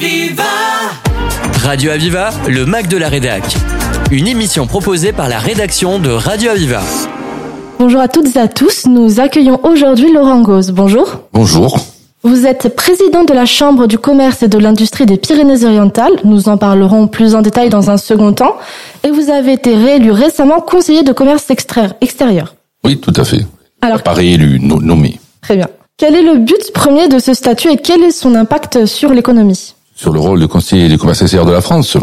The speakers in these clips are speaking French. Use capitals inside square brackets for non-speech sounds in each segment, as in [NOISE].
Aviva Radio Aviva, le Mac de la Rédac. Une émission proposée par la rédaction de Radio Aviva. Bonjour à toutes et à tous, nous accueillons aujourd'hui Laurent Gauze. Bonjour. Bonjour. Vous êtes président de la Chambre du commerce et de l'industrie des Pyrénées-Orientales. Nous en parlerons plus en détail dans un second temps. Et vous avez été réélu récemment conseiller de commerce extérieur. Oui, tout à fait. Alors, Pas réélu, no- nommé. très bien. Quel est le but premier de ce statut et quel est son impact sur l'économie? Sur le rôle de conseiller du commerce extérieur de la France,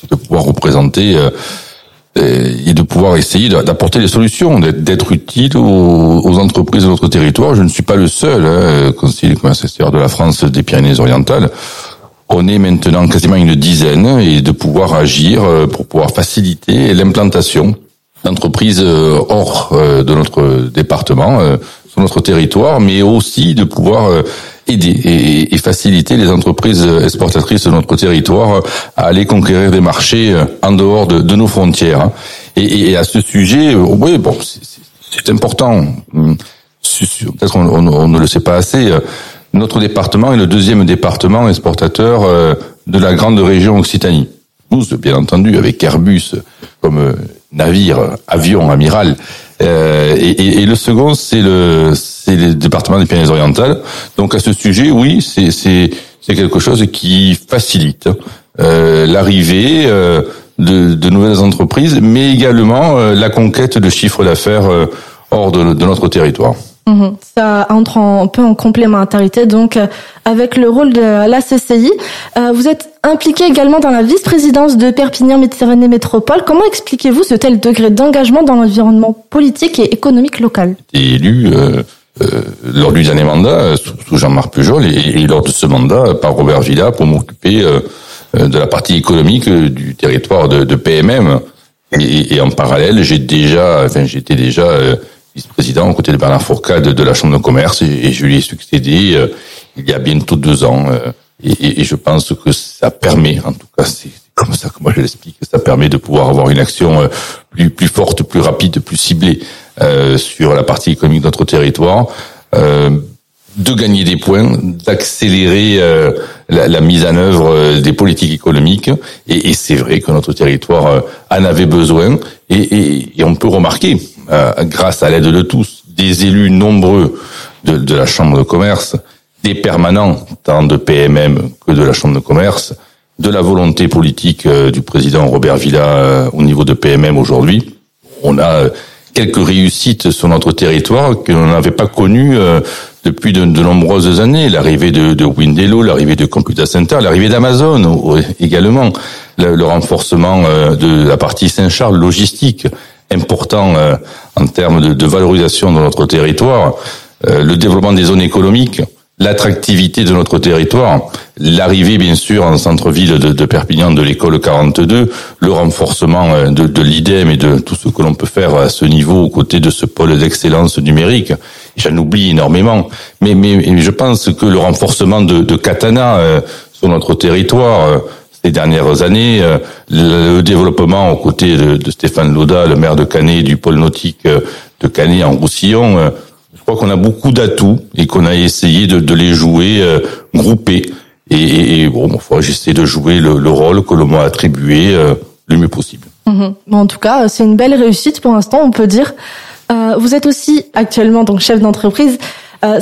c'est de pouvoir représenter euh, euh, et de pouvoir essayer d'a- d'apporter des solutions, d'être- utile aux, entreprises de notre territoire. Je ne suis pas le seul hein, conseiller du commerce extérieur de la France des Pyrénées-Orientales. On est maintenant quasiment une dizaine et de pouvoir agir euh, pour pouvoir faciliter l'implantation d'entreprises hors de notre département, sur notre territoire, mais aussi de pouvoir aider et, et faciliter les entreprises exportatrices de notre territoire à aller conquérir des marchés euh, en dehors de, de nos frontières. hein. Et, et à ce sujet, euh, oui, bon, c'est- important. Hum, Peut-être on, on- on ne le sait pas assez. euh, Notre département est le deuxième département exportateur de la grande région Occitanie. Nous, bien entendu, avec Airbus comme navire, avion, amiral. Euh, et, le second, c'est le, c'est le département des Pyrénées-Orientales. Donc à ce sujet, oui, c'est, quelque chose qui facilite euh, l'arrivée euh, de, nouvelles entreprises, mais également la conquête de chiffres d'affaires hors de notre territoire. Mhm. Ça entre en- un peu en complémentarité donc euh, avec le rôle de la CCI. Euh, vous êtes impliqué également dans la vice-présidence de Perpignan Méditerranée Métropole. Comment expliquez-vous ce tel degré d'engagement dans l'environnement politique et économique local? Été élu euh, euh, lors du dernier mandat sous, sous Jean-Marc Pujol et, et lors de ce mandat par Robert Villa pour m'occuper de la partie économique du territoire de, de PMM. Et, et en parallèle, j'ai déjà, enfin j'étais déjà euh, vice-président aux côtés de Bernard Fourcade de la Chambre de commerce et, et je lui ai succédé euh, il y a bientôt deux ans. euh, et, et- je pense que ça permet, en tout cas c'est comme ça que moi je l'explique, ça permet de pouvoir avoir une action euh, plus, plus forte, plus rapide, plus ciblée euh, sur la partie économique de notre territoire, euh, de gagner des points, d'accélérer la, la mise en œuvre des politiques économiques. Et, et c'est vrai que notre territoire en avait besoin. Et, et- et on peut remarquer, grâce à l'aide de tous, des élus nombreux de, la Chambre de commerce, des permanents, tant de PMM que de la Chambre de commerce, de la volonté politique euh, du président Robert Villa euh, au niveau de PMM aujourd'hui. On a euh, quelques réussites sur notre territoire que l'on n'avait pas connues euh, depuis de, nombreuses années. L'arrivée de, de Windello, l'arrivée de Computer Center, l'arrivée d'Amazon également, le, le renforcement euh, de la partie Saint-Charles logistique, important euh, en termes de, de valorisation de notre territoire, euh, le développement des zones économiques, l'attractivité de notre territoire, l'arrivée bien sûr en centre-ville de, de Perpignan de l'école 42, le renforcement euh, de, de l'IDEM et de tout ce que l'on peut faire à ce niveau aux côtés de ce pôle d'excellence numérique. J'en oublie énormément, mais, mais, je pense que le renforcement de, de Katana euh, sur notre territoire euh, ces dernières années, euh, le, développement aux côtés de, de Stéphane Loda, le maire de Canet, du pôle nautique euh, de Canet en Roussillon, euh, je crois qu'on a beaucoup d'atouts et qu'on a essayé de, de les jouer euh, groupés. Et, et, et bon, moi, j'essaie de jouer le, le rôle que l'on m'a attribué euh, le mieux possible. Bon, en tout cas, c'est une belle réussite pour l'instant, on peut dire. Euh, vous êtes aussi actuellement donc chef d'entreprise.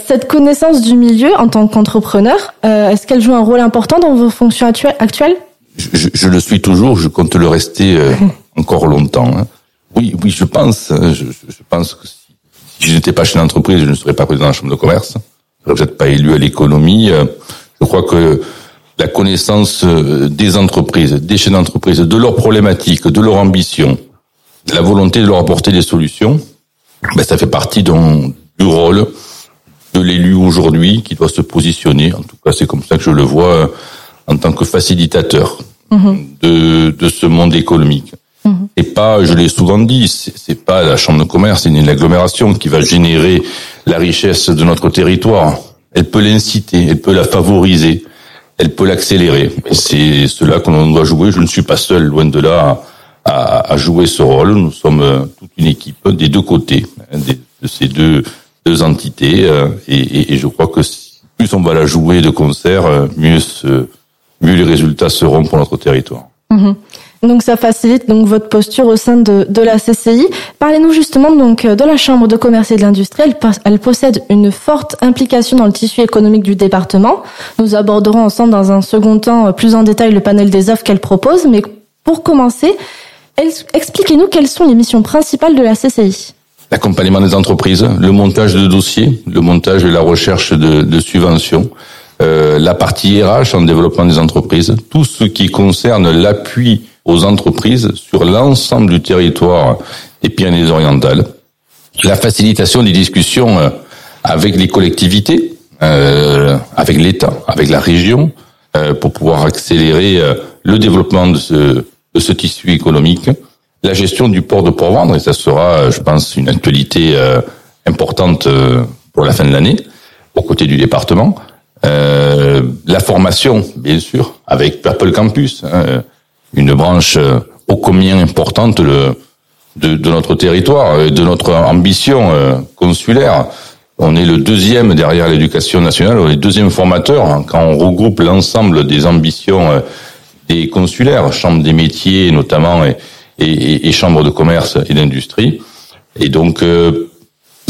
Cette connaissance du milieu en tant qu'entrepreneur, est-ce qu'elle joue un rôle important dans vos fonctions actu- actuelles? Je, je- le suis toujours, je compte le rester euh, [LAUGHS] encore longtemps. hein. Oui, oui, je pense. hein, Je, je- pense que si, si je n'étais pas chef d'entreprise, je ne serais pas président de la chambre de commerce. Je serais peut-être pas élu à l'économie. euh, Je crois que la connaissance euh, des entreprises, des chefs d'entreprise, de leurs problématiques, de leurs ambitions, la volonté de leur apporter des solutions, ben, ça fait partie d'un- du rôle de l'élu aujourd'hui qui doit se positionner. En tout cas, c'est comme ça que je le vois euh, en tant que facilitateur de, de ce monde économique. Et pas, je l'ai souvent dit, c'est c'est pas la chambre de commerce ni l'agglomération qui va générer la richesse de notre territoire. Elle peut l'inciter, elle peut la favoriser, elle peut l'accélérer. Et c'est cela que l'on doit jouer. Je ne suis pas seul, loin de là, à, à jouer ce rôle. Nous sommes euh, toute une équipe des deux côtés hein, de ces deux, deux entités. euh, Et, et- et je crois que plus on va la jouer de concert, euh, mieux, ce, mieux les résultats seront pour notre territoire. Mhm. Donc ça facilite donc votre posture au sein de, de la CCI. Parlez-nous justement donc de la Chambre de commerce et de l'industrie. Elle, elle, possède une forte implication dans le tissu économique du département. Nous aborderons ensemble dans un second temps plus en détail le panel des offres qu'elle propose. Mais pour commencer, expliquez-nous quelles sont les missions principales de la CCI. L'accompagnement des entreprises, le montage de dossiers, le montage et la recherche de, de subventions, euh, la partie RH en développement des entreprises, tout ce qui concerne l'appui aux entreprises sur l'ensemble du territoire des Pyrénées-Orientales, la facilitation des discussions euh, avec les collectivités, euh, avec l'État, avec la région, euh, pour pouvoir accélérer euh, le développement de ce, de ce tissu économique, la gestion du port de Port-Vendre, et ça sera, je pense, une actualité importante pour la fin de l'année, aux côtés du département, euh, la formation, bien sûr, avec Purple Campus, hein, une branche euh, ô combien importante de, notre territoire, de notre ambition euh, consulaire. On est le deuxième derrière l'éducation nationale, on est le deuxième formateur hein, quand on regroupe l'ensemble des ambitions des consulaires, chambres des métiers notamment et, et, chambres de commerce et d'industrie. Et donc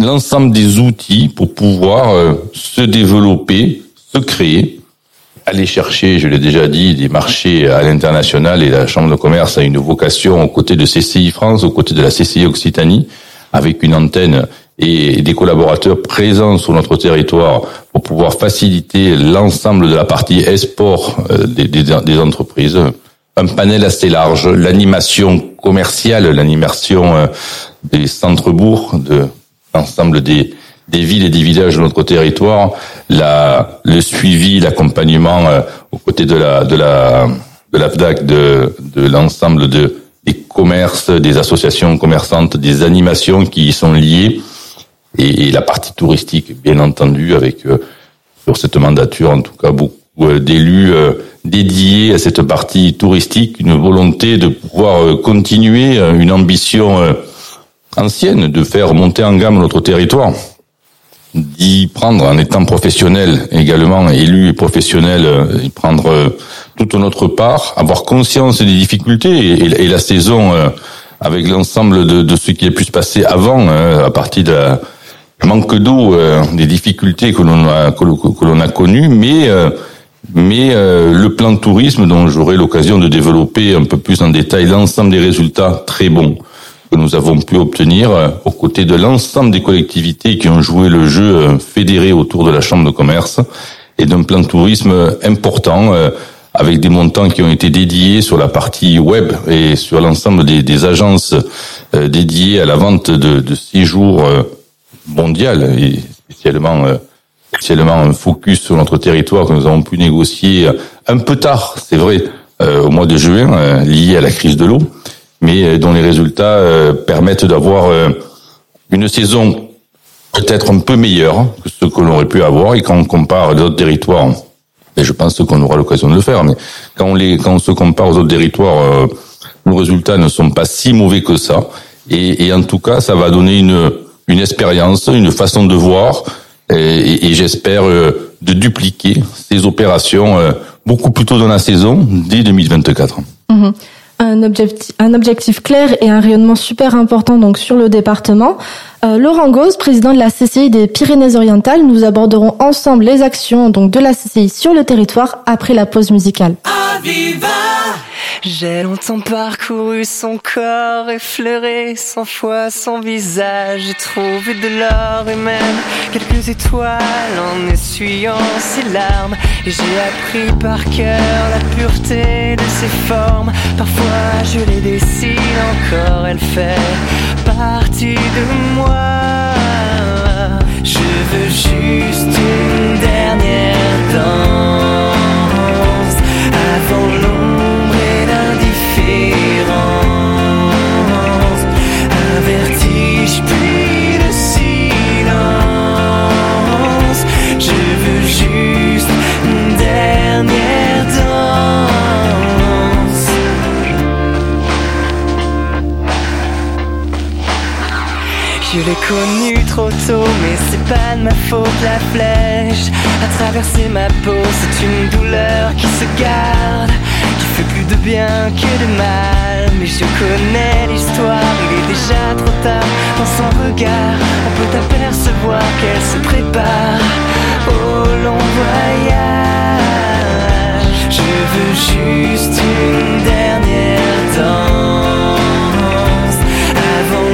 l'ensemble des outils pour pouvoir se développer se créer, aller chercher, je l'ai déjà dit, des marchés à l'international et la Chambre de commerce a une vocation aux côtés de CCI France, aux côtés de la CCI Occitanie, avec une antenne et des collaborateurs présents sur notre territoire pour pouvoir faciliter l'ensemble de la partie export euh, des, des, des entreprises. Un panel assez large, l'animation commerciale, l'animation euh, des centres-bourgs, de l'ensemble des, des villes et des villages de notre territoire, la, le suivi, l'accompagnement euh, aux côtés de la de la de la FDAC de, de l'ensemble de des commerces, des associations commerçantes, des animations qui y sont liées et, la partie touristique, bien entendu, avec euh, sur cette mandature en tout cas beaucoup euh, d'élus dédiés à cette partie touristique, une volonté de pouvoir continuer une ambition ancienne de faire monter en gamme notre territoire d'y prendre en étant professionnel également, élu et professionnel, euh, y prendre euh, toute notre part, avoir conscience des difficultés et, la saison euh, avec l'ensemble de, ce qui a pu se passer avant, à partir de manque d'eau, des difficultés que l'on a que, l'on a connues, mais mais le plan tourisme dont j'aurai l'occasion de développer un peu plus en détail l'ensemble des résultats très bons que nous avons pu obtenir euh, aux côtés de l'ensemble des collectivités qui ont joué le jeu euh, fédéré autour de la Chambre de commerce et d'un plan de tourisme important euh, avec des montants qui ont été dédiés sur la partie web et sur l'ensemble des, des, agences dédiées à la vente de, de séjours mondial et spécialement spécialement un focus sur notre territoire que nous avons pu négocier un peu tard, c'est vrai, au mois de juin, lié à la crise de l'eau mais euh, dont les résultats euh, permettent d'avoir euh, une saison peut-être un peu meilleure que ce que l'on aurait pu avoir. Et quand on compare les autres territoires, et je pense qu'on aura l'occasion de le faire, mais quand on, les, quand on se compare aux autres territoires, nos résultats ne sont pas si mauvais que ça. Et, et en tout cas, ça va donner une, une expérience, une façon de voir, et, et j'espère de dupliquer ces opérations beaucoup plus tôt dans la saison, dès 2024 un objectif, clair et un rayonnement super important donc sur le département. Euh, Laurent Gauze, président de la CCI des Pyrénées-Orientales, nous aborderons ensemble les actions donc de la CCI sur le territoire après la pause musicale. J'ai longtemps parcouru son corps, effleuré cent fois son visage. J'ai trouvé de l'or et même quelques étoiles en essuyant ses larmes. J'ai appris par cœur la pureté de ses formes. Parfois je les dessine encore, elle fait partie de moi. Je veux juste une dernière danse avant et différent. Je l'ai connu trop tôt, mais c'est pas de ma faute. La flèche a traversé ma peau, c'est une douleur qui se garde de mal, mais je connais l'histoire. Il est déjà trop tard. Dans son regard, on peut apercevoir qu'elle se prépare au long voyage. Je veux juste une dernière danse avant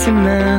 de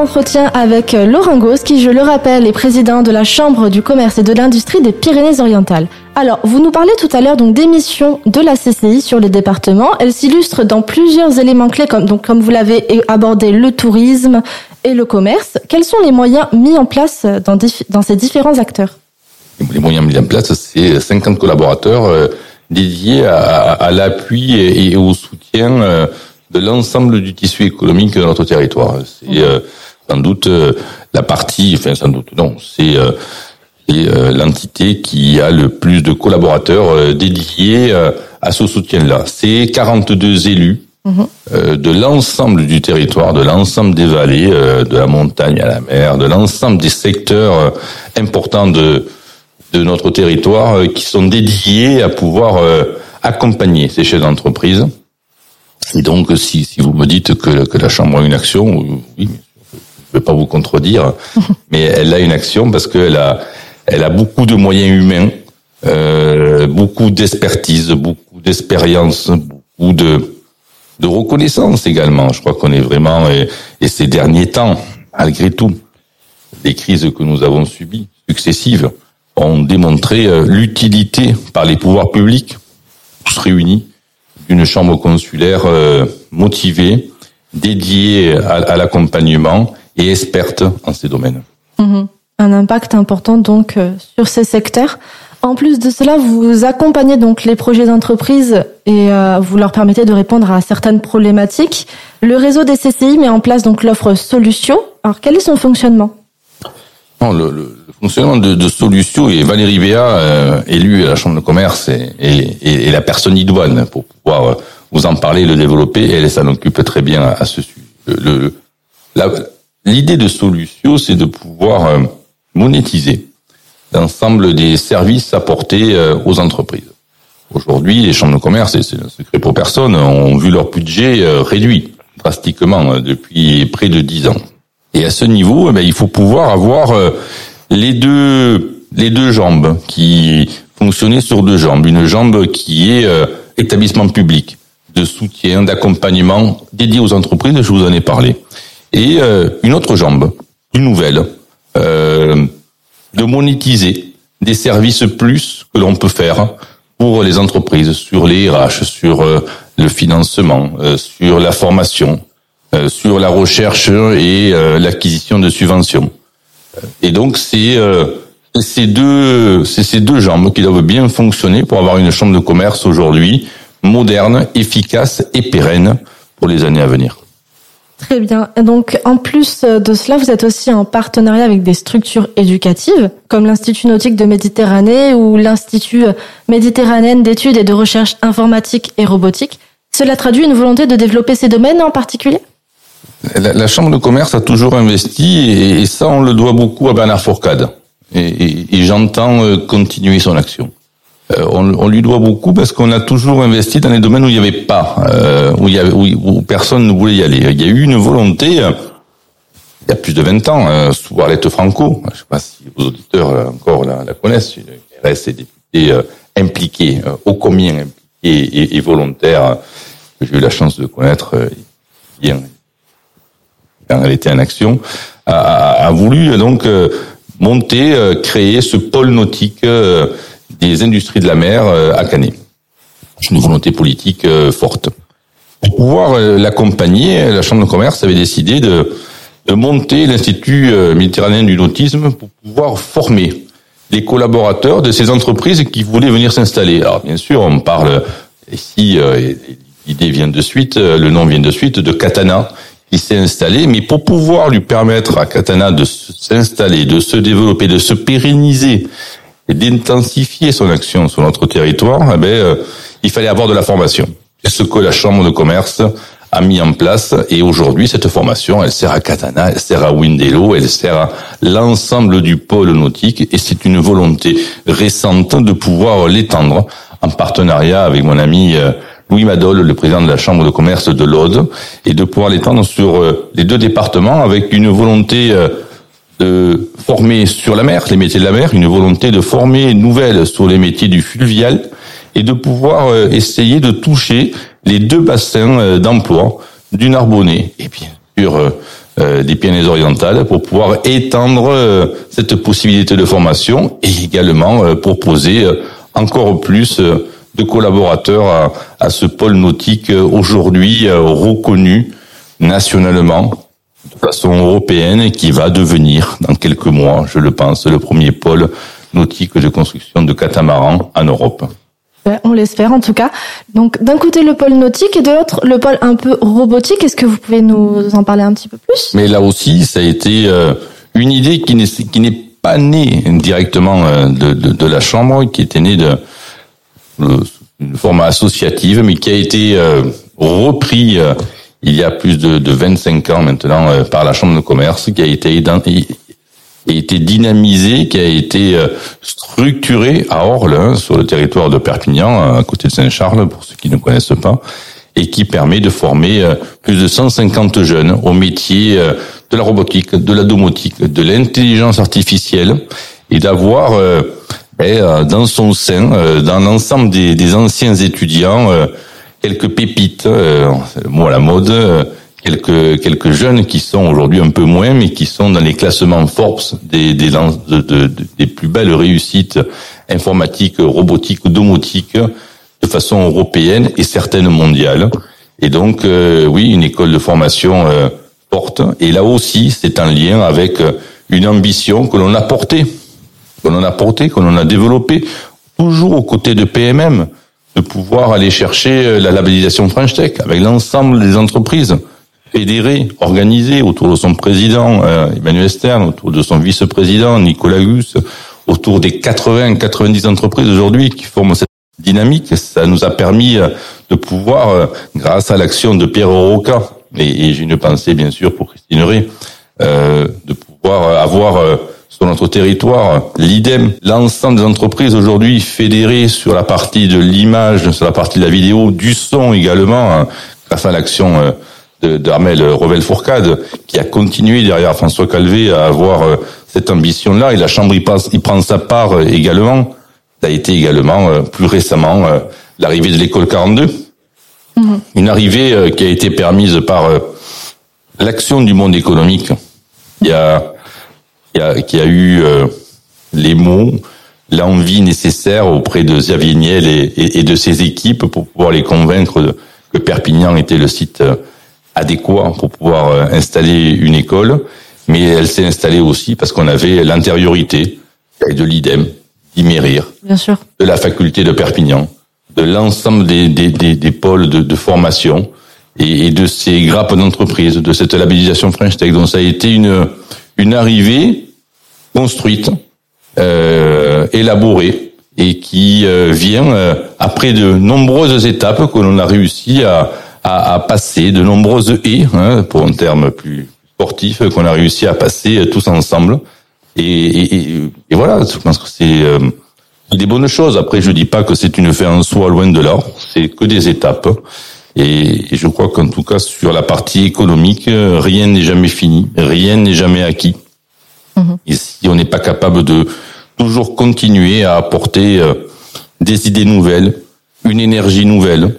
notre entretien avec euh, Laurent Gauss, qui, je le rappelle, est président de la Chambre du commerce et de l'industrie des Pyrénées-Orientales. Alors, vous nous parlez tout à l'heure donc des missions de la CCI sur les départements. Elle s'illustre dans plusieurs éléments clés, comme, donc, comme vous l'avez abordé, le tourisme et le commerce. Quels sont les moyens mis en place dans, ces différents acteurs? Les moyens mis en place, c'est 50 collaborateurs euh, dédiés à, à- à l'appui et, et au soutien euh, de l'ensemble du tissu économique de notre territoire. C'est euh, sans doute euh, la partie, enfin sans doute non, c'est euh, euh, l'entité qui a le plus de collaborateurs euh, dédiés euh, à ce soutien-là. C'est 42 élus euh, de l'ensemble du territoire, de l'ensemble des vallées, euh, de la montagne à la mer, de l'ensemble des secteurs euh, importants de de notre territoire euh, qui sont dédiés à pouvoir euh, accompagner ces chefs d'entreprise. Et donc, si, si vous me dites que, que la Chambre a une action, oui, ne vais pas vous contredire, [LAUGHS] mais elle a une action parce qu'elle a, elle a beaucoup de moyens humains, euh, beaucoup d'expertise, beaucoup d'expérience, beaucoup de, de reconnaissance également. Je crois qu'on est vraiment, et, et ces derniers temps, malgré tout, les crises que nous avons subies, successives, ont démontré euh, l'utilité par les pouvoirs publics, tous réunis, d'une chambre consulaire euh, motivée, dédiée à, à l'accompagnement et experte en ces domaines. Un impact important donc euh, sur ces secteurs. En plus de cela, vous accompagnez donc les projets d'entreprise et euh, vous leur permettez de répondre à certaines problématiques. Le réseau des CCI met en place donc l'offre Solution. Alors quel est son fonctionnement? Non, le, le- le fonctionnement de, de Solution et Valérie Béat, euh, élue à la Chambre de commerce, et, et- et- et la personne idoine pour pouvoir euh, vous en parler, le développer, et elle s'en occupe très bien à, à ce sujet. Le- le- la- L'idée de Solution, c'est de pouvoir euh, monétiser l'ensemble des services apportés euh, aux entreprises. Aujourd'hui, les chambres de commerce, et c'est un secret pour personne, ont vu leur budget euh, réduit drastiquement depuis près de dix ans. Et à ce niveau, eh ben, il faut pouvoir avoir les deux jambes qui fonctionnaient sur deux jambes. Une jambe qui est établissement public de soutien, d'accompagnement dédié aux entreprises. Je vous en ai parlé. Et une autre jambe, une nouvelle, de monétiser des services plus que l'on peut faire pour les entreprises sur les RH, sur le financement, sur la formation, sur la recherche et l'acquisition de subventions. Et donc c'est ces deux, c'est ces deux jambes qui doivent bien fonctionner pour avoir une chambre de commerce aujourd'hui moderne, efficace et pérenne pour les années à venir. Très bien. donc, en plus de cela, vous êtes aussi en partenariat avec des structures éducatives, comme l'Institut nautique de Méditerranée ou l'Institut méditerranéen d'études et de recherche informatique et robotique. Cela traduit une volonté de développer ces domaines en particulier? La, Chambre de commerce a toujours investi, et, ça, on le doit beaucoup à Bernard Fourcade et, et, j'entends euh, continuer son action. Euh, on, lui doit beaucoup parce qu'on a toujours investi dans les domaines où il n'y avait pas, euh, où, il y avait, personne ne voulait y aller. Il y a eu une volonté, il y a plus de 20 ans, sous Arlette Franco, je ne sais pas si vos auditeurs encore la, la connaissent, une RS et députée impliquée, ô combien et, et, volontaire, que j'ai eu la chance de connaître bien quand elle était en action, a, a voulu donc monter, euh, créer ce pôle nautique euh, des industries de la mer euh, à Canet. Une volonté politique forte. Pour pouvoir l'accompagner, la Chambre de commerce avait décidé de, de monter l'Institut méditerranéen du nautisme pour pouvoir former les collaborateurs de ces entreprises qui voulaient venir s'installer. Alors bien sûr, on parle ici, l'idée vient de suite, le nom vient de suite, de Katana, il s'est installé, mais pour pouvoir lui permettre à Katana de s'installer, de se développer, de se pérenniser et d'intensifier son action sur notre territoire, eh ben, euh, il fallait avoir de la formation. C'est ce que la Chambre de commerce a mis en place et aujourd'hui cette formation elle sert à Katana, elle sert à Windelo, elle sert à l'ensemble du pôle nautique et c'est une volonté récente de pouvoir l'étendre en partenariat avec mon ami euh, Louis Madol, le président de la Chambre de commerce de l'Aude, et de pouvoir l'étendre sur euh, les deux départements avec une volonté de former sur la mer, les métiers de la mer, une volonté de former nouvelle sur les métiers du fluvial et de pouvoir euh, essayer de toucher les deux bassins d'emploi du Narbonnais et bien sûr des Pyrénées-Orientales pour pouvoir étendre cette possibilité de formation et également proposer encore plus de collaborateurs à, ce pôle nautique euh, aujourd'hui euh, reconnu nationalement façon européenne et qui va devenir dans quelques mois, je le pense, le premier pôle nautique de construction de catamarans en Europe. Ben, on l'espère en tout cas. Donc d'un côté le pôle nautique et de l'autre le pôle un peu robotique. Est-ce que vous pouvez nous en parler un petit peu plus? Mais là aussi, ça a été euh, une idée qui n'est pas née directement de, de, de, la Chambre, qui était née de, une forme associative, mais qui a été euh, repris euh, il y a plus de, de 25 ans maintenant euh, par la Chambre de commerce, qui a été a été dynamisé, qui a été structuré à Orle, sur le territoire de Perpignan, à côté de Saint-Charles, pour ceux qui ne connaissent pas, et qui permet de former plus de 150 jeunes au métier de la robotique, de la domotique, de l'intelligence artificielle, et d'avoir euh, dans son sein, euh, dans l'ensemble des, anciens étudiants, euh, quelques pépites, c'est le mot à la mode, quelques quelques jeunes qui sont aujourd'hui un peu moins, mais qui sont dans les classements Forbes des des, de, des plus belles réussites informatiques, robotiques, domotiques, de façon européenne et certaines mondiales. Et donc, oui, une école de formation porte. Et là aussi, c'est en lien avec une ambition que l'on a portée qu'on en a porté, qu'on en a développé, toujours aux côtés de PMM, de pouvoir aller chercher euh, la labellisation French Tech avec l'ensemble des entreprises fédérées, organisées autour de son président euh, Emmanuel Stern, autour de son vice-président Nicolas Gus, autour des 80-90 entreprises aujourd'hui qui forment cette dynamique. Ça nous a permis euh, de pouvoir, grâce à l'action de Pierre Roca, et, j'ai une pensée bien sûr pour Christine Ray, de pouvoir avoir sur notre territoire. L'idem, l'ensemble des entreprises aujourd'hui fédérées sur la partie de l'image, sur la partie de la vidéo, du son également, hein, grâce à l'action euh, d'Armel Revel-Fourcade, qui a continué derrière François Calvé à avoir euh, cette ambition-là. Et la Chambre y, passe, il prend sa part euh, également. Ça a été également, plus récemment, l'arrivée de l'école 42. Mm-hmm. Une arrivée qui a été permise par l'action du monde économique qui a, qui a, qui a eu euh, les mots, l'envie nécessaire auprès de Xavier Niel et, et, de ses équipes pour pouvoir les convaincre que Perpignan était le site euh, adéquat pour pouvoir euh, installer une école. Mais elle s'est installée aussi parce qu'on avait l'intériorité de l'IDEM, d'Imérir, de la faculté de Perpignan, de l'ensemble des, des, des, des, pôles de, de formation et, et, de ces grappes d'entreprise, de cette labellisation French Tech. Donc ça a été une, une arrivée construite, euh, élaborée et qui euh, vient euh, après de nombreuses étapes que l'on a réussi à, à, passer, de nombreuses haies, hein, pour un terme plus sportif, qu'on a réussi à passer tous ensemble. Et, voilà, je pense que c'est des bonnes choses. Après, je dis pas que c'est une fin en soi, loin de là. C'est que des étapes. Et, je crois qu'en tout cas, sur la partie économique, rien n'est jamais fini, rien n'est jamais acquis. Mhm. Et si on n'est pas capable de toujours continuer à apporter euh, des idées nouvelles, une énergie nouvelle,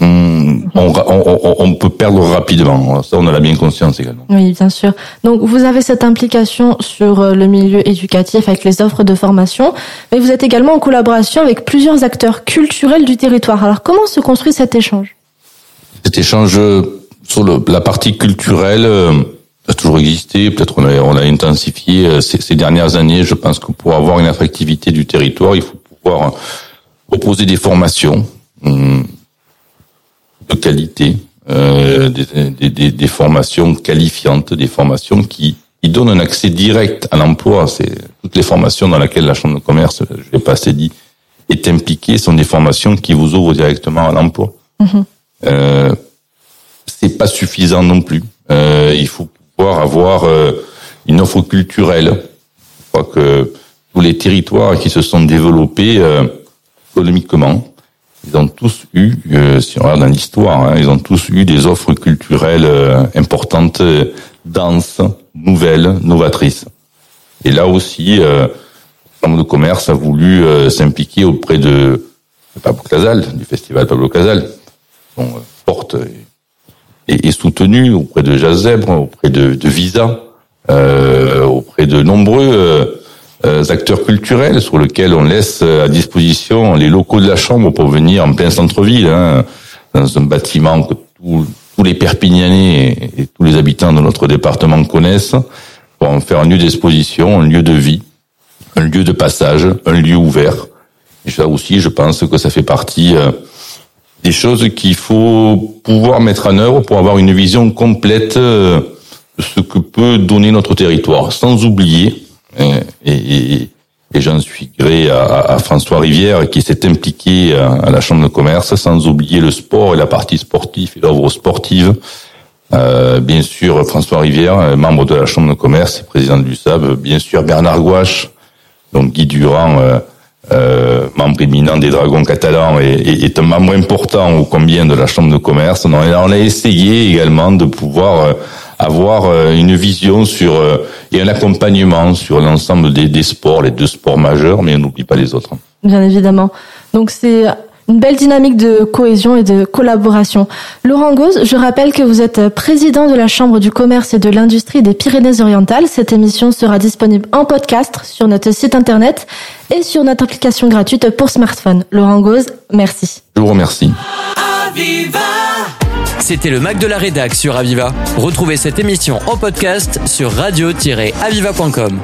on, on, on, peut perdre rapidement. Ça, on en a bien conscience également. Oui, bien sûr. Donc, vous avez cette implication sur euh, le milieu éducatif avec les offres de formation, mais vous êtes également en collaboration avec plusieurs acteurs culturels du territoire. Alors, comment se construit cet échange? Cet échange sur le, la partie culturelle euh, a toujours existé. Peut-être on a, on a intensifié euh, ces, ces, dernières années. Je pense que pour avoir une attractivité du territoire, il faut pouvoir proposer des formations. Hum, de qualité, euh, des, des, des, formations qualifiantes, des formations qui, donnent un accès direct à l'emploi. C'est toutes les formations dans lesquelles la chambre de commerce, je l'ai pas assez dit, est impliquée, sont des formations qui vous ouvrent directement à l'emploi. Mm euh, c'est pas suffisant non plus. Euh, il faut pouvoir avoir euh, une offre culturelle. Je crois que tous les territoires qui se sont développés euh, économiquement ils ont tous eu, euh, si on regarde dans l'histoire, hein, ils ont tous eu des offres culturelles euh, importantes, denses, nouvelles, novatrices. Et là aussi, euh, le de commerce a voulu euh, s'impliquer auprès de, Pablo Casal, du festival Pablo Casal, dont porte et, et, soutenu auprès de Zèbre, auprès de, de Visa, auprès de nombreux euh, acteurs culturels sur lesquels on laisse euh, à disposition les locaux de la chambre pour venir en plein centre-ville, hein, dans un bâtiment que tous les Perpignanais et, tous les habitants de notre département connaissent, pour en faire un lieu d'exposition, un lieu de vie, un lieu de passage, un lieu ouvert. Et ça aussi, je pense que ça fait partie euh, des choses qu'il faut pouvoir mettre en œuvre pour avoir une vision complète de ce que peut donner notre territoire, sans oublier et, et, j'en suis gré à, François Rivière qui s'est impliqué à, la Chambre de commerce, sans oublier le sport et la partie sportive et l'œuvre sportive. Euh, bien sûr, François Rivière, membre de la Chambre de commerce et président du SAB. Bien sûr, Bernard Gouache, donc Guy Durand, euh, euh, membre éminent des Dragons catalans et, et, est un membre important au combien de la Chambre de commerce. On a, on a essayé également de pouvoir euh, avoir euh, une vision sur euh, et un accompagnement sur l'ensemble des, des, sports, les deux sports majeurs, mais on n'oublie pas les autres. Bien évidemment. Donc c'est une belle dynamique de cohésion et de collaboration. Laurent Gauze, je rappelle que vous êtes président de la Chambre du commerce et de l'industrie des Pyrénées-Orientales. Cette émission sera disponible en podcast sur notre site internet et sur notre application gratuite pour smartphone. Laurent Gauze, merci. Je vous remercie. C'était le Mac de la Rédac sur Aviva. Retrouvez cette émission en podcast sur radio-aviva.com.